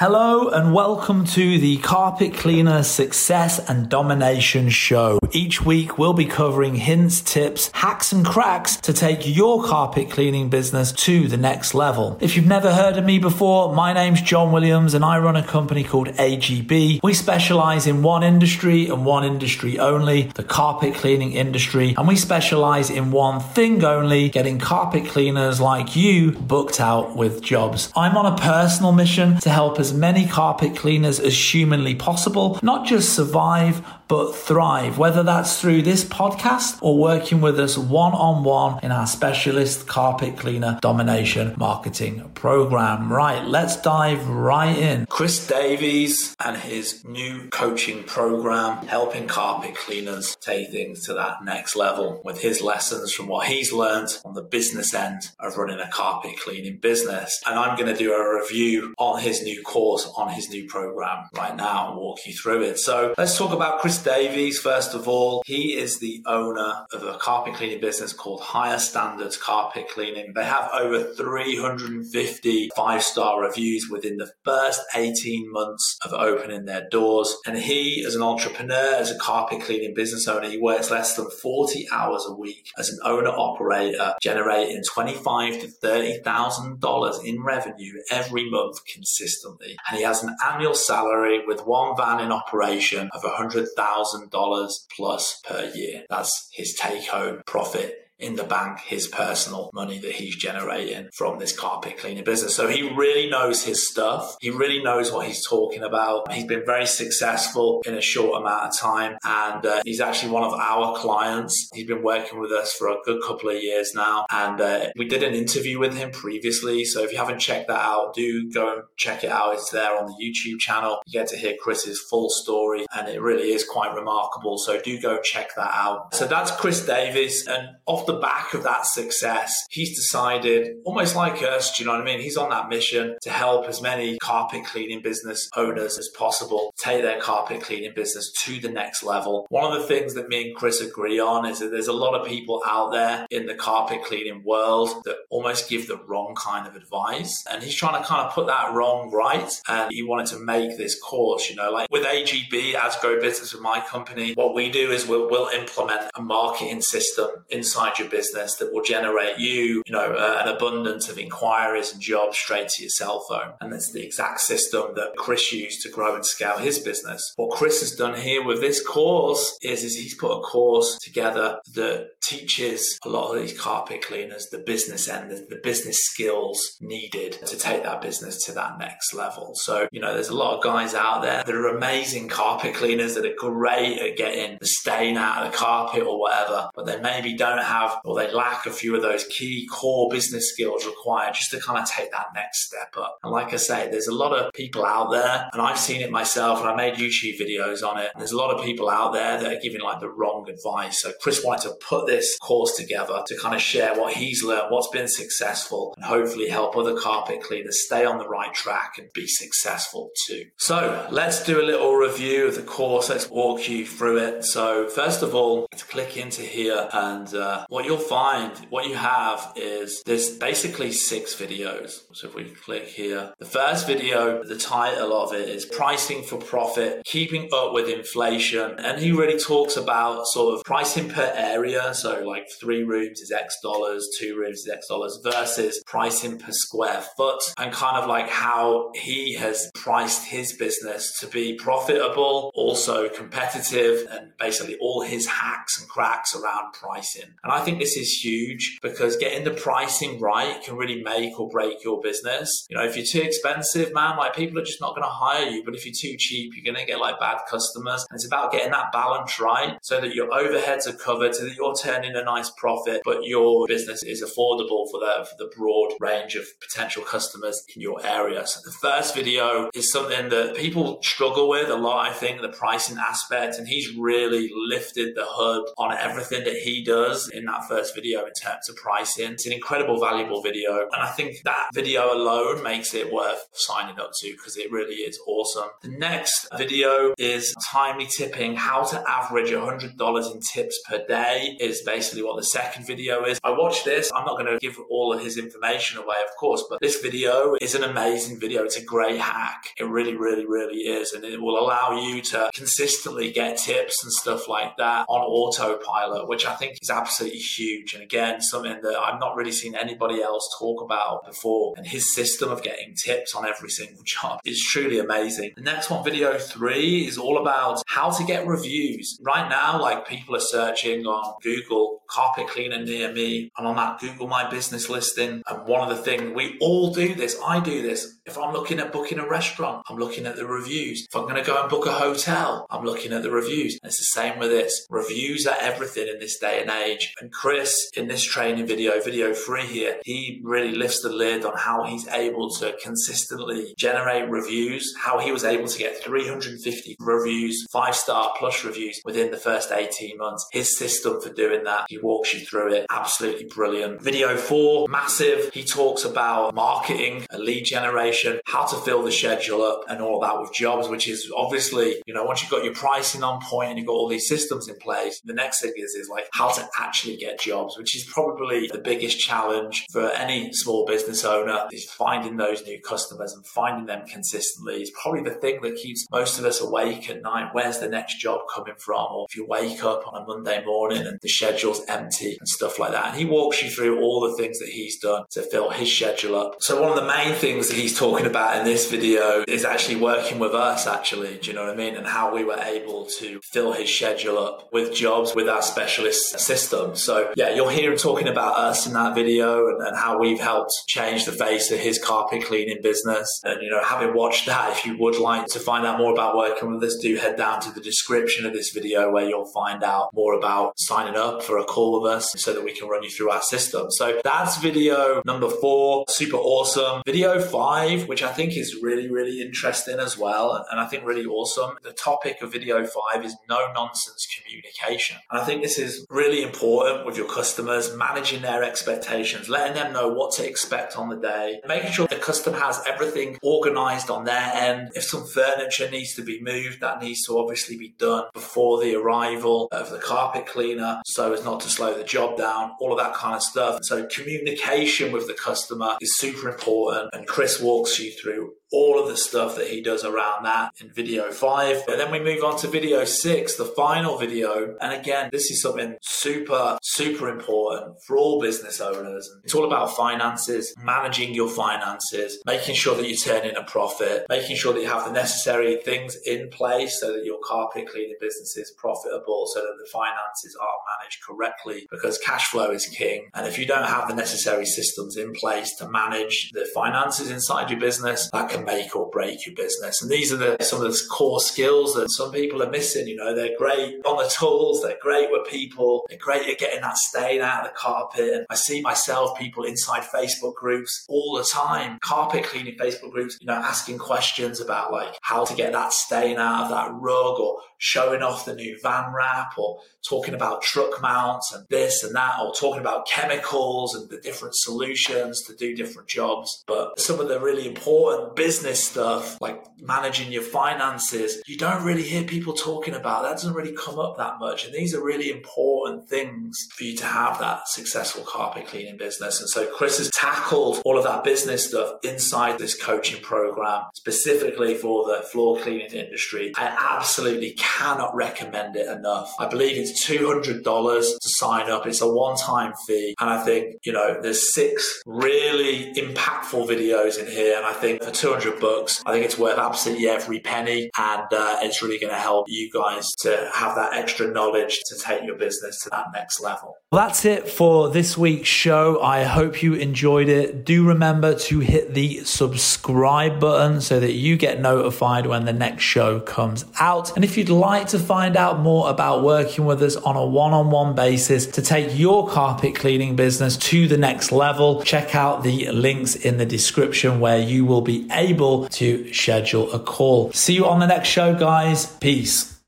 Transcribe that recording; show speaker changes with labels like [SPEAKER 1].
[SPEAKER 1] Hello and welcome to the Carpet Cleaner Success and Domination Show. Each week we'll be covering hints, tips, hacks and cracks to take your carpet cleaning business to the next level. If you've never heard of me before, my name's John Williams and I run a company called AGB. We specialize in one industry and one industry only, the carpet cleaning industry, and we specialize in one thing only, getting carpet cleaners like you booked out with jobs. I'm on a personal mission to help as many carpet cleaners as humanly possible, not just survive, but thrive, whether that's through this podcast or working with us one on one in our specialist carpet cleaner domination marketing program. Right, let's dive right in. Chris Davies and his new coaching program, helping carpet cleaners take things to that next level with his lessons from what he's learned on the business end of running a carpet cleaning business. And I'm going to do a review on his new course, on his new program right now and walk you through it. So let's talk about Chris Davies, first of all. He is the owner of a carpet cleaning business called Higher Standards Carpet Cleaning. They have over 350 five star reviews within the first 18 months of opening their doors. And he, as an entrepreneur, as a carpet cleaning business owner, he works less than 40 hours a week as an owner operator, generating 25 to $30,000 in revenue every month consistently. And he has an annual salary with one van in operation of 100,000 $1,000 plus per year. That's his take home profit in the bank his personal money that he's generating from this carpet cleaning business. So he really knows his stuff. He really knows what he's talking about. He's been very successful in a short amount of time and uh, he's actually one of our clients. He's been working with us for a good couple of years now and uh, we did an interview with him previously. So if you haven't checked that out, do go and check it out. It's there on the YouTube channel. You get to hear Chris's full story and it really is quite remarkable. So do go check that out. So that's Chris Davies. and off the back of that success, he's decided, almost like us, do you know what I mean? He's on that mission to help as many carpet cleaning business owners as possible take their carpet cleaning business to the next level. One of the things that me and Chris agree on is that there's a lot of people out there in the carpet cleaning world that almost give the wrong kind of advice. And he's trying to kind of put that wrong right. And he wanted to make this course, you know, like with AGB, Ads Grow Business with my company, what we do is we'll, we'll implement a marketing system inside your business that will generate you, you know, uh, an abundance of inquiries and jobs straight to your cell phone. And that's the exact system that Chris used to grow and scale his business. What Chris has done here with this course is, is he's put a course together that teaches a lot of these carpet cleaners the business end, the, the business skills needed to take that business to that next level. So, you know, there's a lot of guys out there that are amazing carpet cleaners that are great at getting the stain out of the carpet or whatever, but they maybe don't have or they lack a few of those key core business skills required just to kind of take that next step up. And like I say, there's a lot of people out there, and I've seen it myself, and I made YouTube videos on it. There's a lot of people out there that are giving like the wrong advice. So Chris wanted to put this course together to kind of share what he's learned, what's been successful, and hopefully help other carpet cleaners stay on the right track and be successful too. So let's do a little review of the course. Let's walk you through it. So first of all, let's click into here, and uh, what you'll find, what you have is there's basically six videos. So if we click here, the first video, the title of it is Pricing for Profit, Keeping Up with Inflation. And he really talks about sort of pricing per area. So like three rooms is X dollars, two rooms is X dollars versus pricing per square foot and kind of like how he has priced his business to be profitable, also competitive, and basically all his hacks and cracks around pricing. And I think this is huge because getting the pricing right can really make or break your business. You know, if you're too expensive, man, like people are just not going to hire you. But if you're too cheap, you're going to get like bad customers. And it's about getting that balance right so that your overheads are covered, so that you're turning a nice profit, but your business is affordable for the, for the broad range of potential customers in your area. So the first video is something that people struggle with a lot, I think, the pricing aspect. And he's really lifted the hood on everything that he does in that first video in terms of pricing. It's an incredible, valuable video. And I think that video alone makes it worth signing up to because it really is awesome. The next video is timely tipping, how to average $100 in tips per day is basically what the second video is. I watched this. I'm not going to give all of his information away, of course, but this video is an amazing video. It's a great hack. It really, really, really is. And it will allow you to consistently get tips and stuff like that on autopilot, which I think is absolutely huge. And again, something that I've not really seen anybody else talk about before. And his system of getting tips on every single job is truly amazing. The next one, video three, is all about how to get reviews. Right now, like people are searching on Google carpet cleaner near me and on that Google My Business listing. And one of the things we all do this, I do this. If I'm looking at booking a restaurant, I'm looking at the reviews. If I'm going to go and book a hotel, I'm looking at the reviews. And it's the same with this. Reviews are everything in this day and age. And Chris, in this training video, video three here, he really lifts the lid on how he's able to consistently generate reviews, how he was able to get 350 reviews, five star plus reviews within the first 18 months. His system for doing that, he walks you through it. Absolutely brilliant. Video four, massive. He talks about marketing, lead generation, how to fill the schedule up and all that with jobs, which is obviously, you know, once you've got your pricing on point and you've got all these systems in place, the next thing is, is like how to actually get jobs, which is probably the biggest challenge for any small business owner is finding those new customers and finding them consistently. It's probably the thing that keeps most of us awake at night. Where's the next job coming from? Or if you wake up on a Monday morning and the schedule's empty and stuff like that. And he walks you through all the things that he's done to fill his schedule up. So one of the main things that he's talking about in this video is actually working with us, actually. Do you know what I mean? And how we were able to fill his schedule up with jobs with our specialist system. So yeah, you'll hear him talking about us in that video and, and how we've helped change the face of his carpet cleaning business. And you know, having watched that, if you would like to find out more about working with us, do head down to the description of this video where you'll find out more about signing up for a call with us so that we can run you through our system. So that's video number four. Super awesome. Video five, which I think is really, really interesting as well. And I think really awesome. The topic of video five is no nonsense communication. And I think this is really important with your customers, managing their expectations, letting them know what to expect on the day, making sure the customer has everything organized on their end. If some furniture needs to be moved, that needs to obviously be done before the arrival of the carpet cleaner so as not to slow the job down, all of that kind of stuff. So communication with the customer is super important. And Chris walks you through all of the stuff that he does around that in video five. And then we move on to video six, the final video. And again, this is something super, super important for all business owners. It's all about finances, managing your finances, making sure that you turn in a profit, making sure that you have the necessary things in place so that your carpet cleaning business is profitable, so that the finances are managed correctly because cash flow is king. And if you don't have the necessary systems in place to manage the finances inside your business, that can can make or break your business. And these are the, some of the core skills that some people are missing. You know, they're great on the tools, they're great with people, they're great at getting that stain out of the carpet. And I see myself, people inside Facebook groups all the time, carpet cleaning Facebook groups, you know, asking questions about like how to get that stain out of that rug or showing off the new van wrap or talking about truck mounts and this and that or talking about chemicals and the different solutions to do different jobs. But some of the really important business business stuff, like managing your finances, you don't really hear people talking about. That doesn't really come up that much. And these are really important things for you to have that successful carpet cleaning business. And so Chris has tackled all of that business stuff inside this coaching program, specifically for the floor cleaning industry. I absolutely cannot recommend it enough. I believe it's $200 to sign up. It's a one time fee. And I think, you know, there's six really impactful videos in here. And I think for 200 200 bucks. I think it's worth absolutely every penny and uh, it's really going to help you guys to have that extra knowledge to take your business to that next level.
[SPEAKER 2] Well, that's it for this week's show. I hope you enjoyed it. Do remember to hit the subscribe button so that you get notified when the next show comes out. And if you'd like to find out more about working with us on a one on one basis to take your carpet cleaning business to the next level, check out the links in the description where you will be able able to schedule a call. See you on the next show, guys. Peace.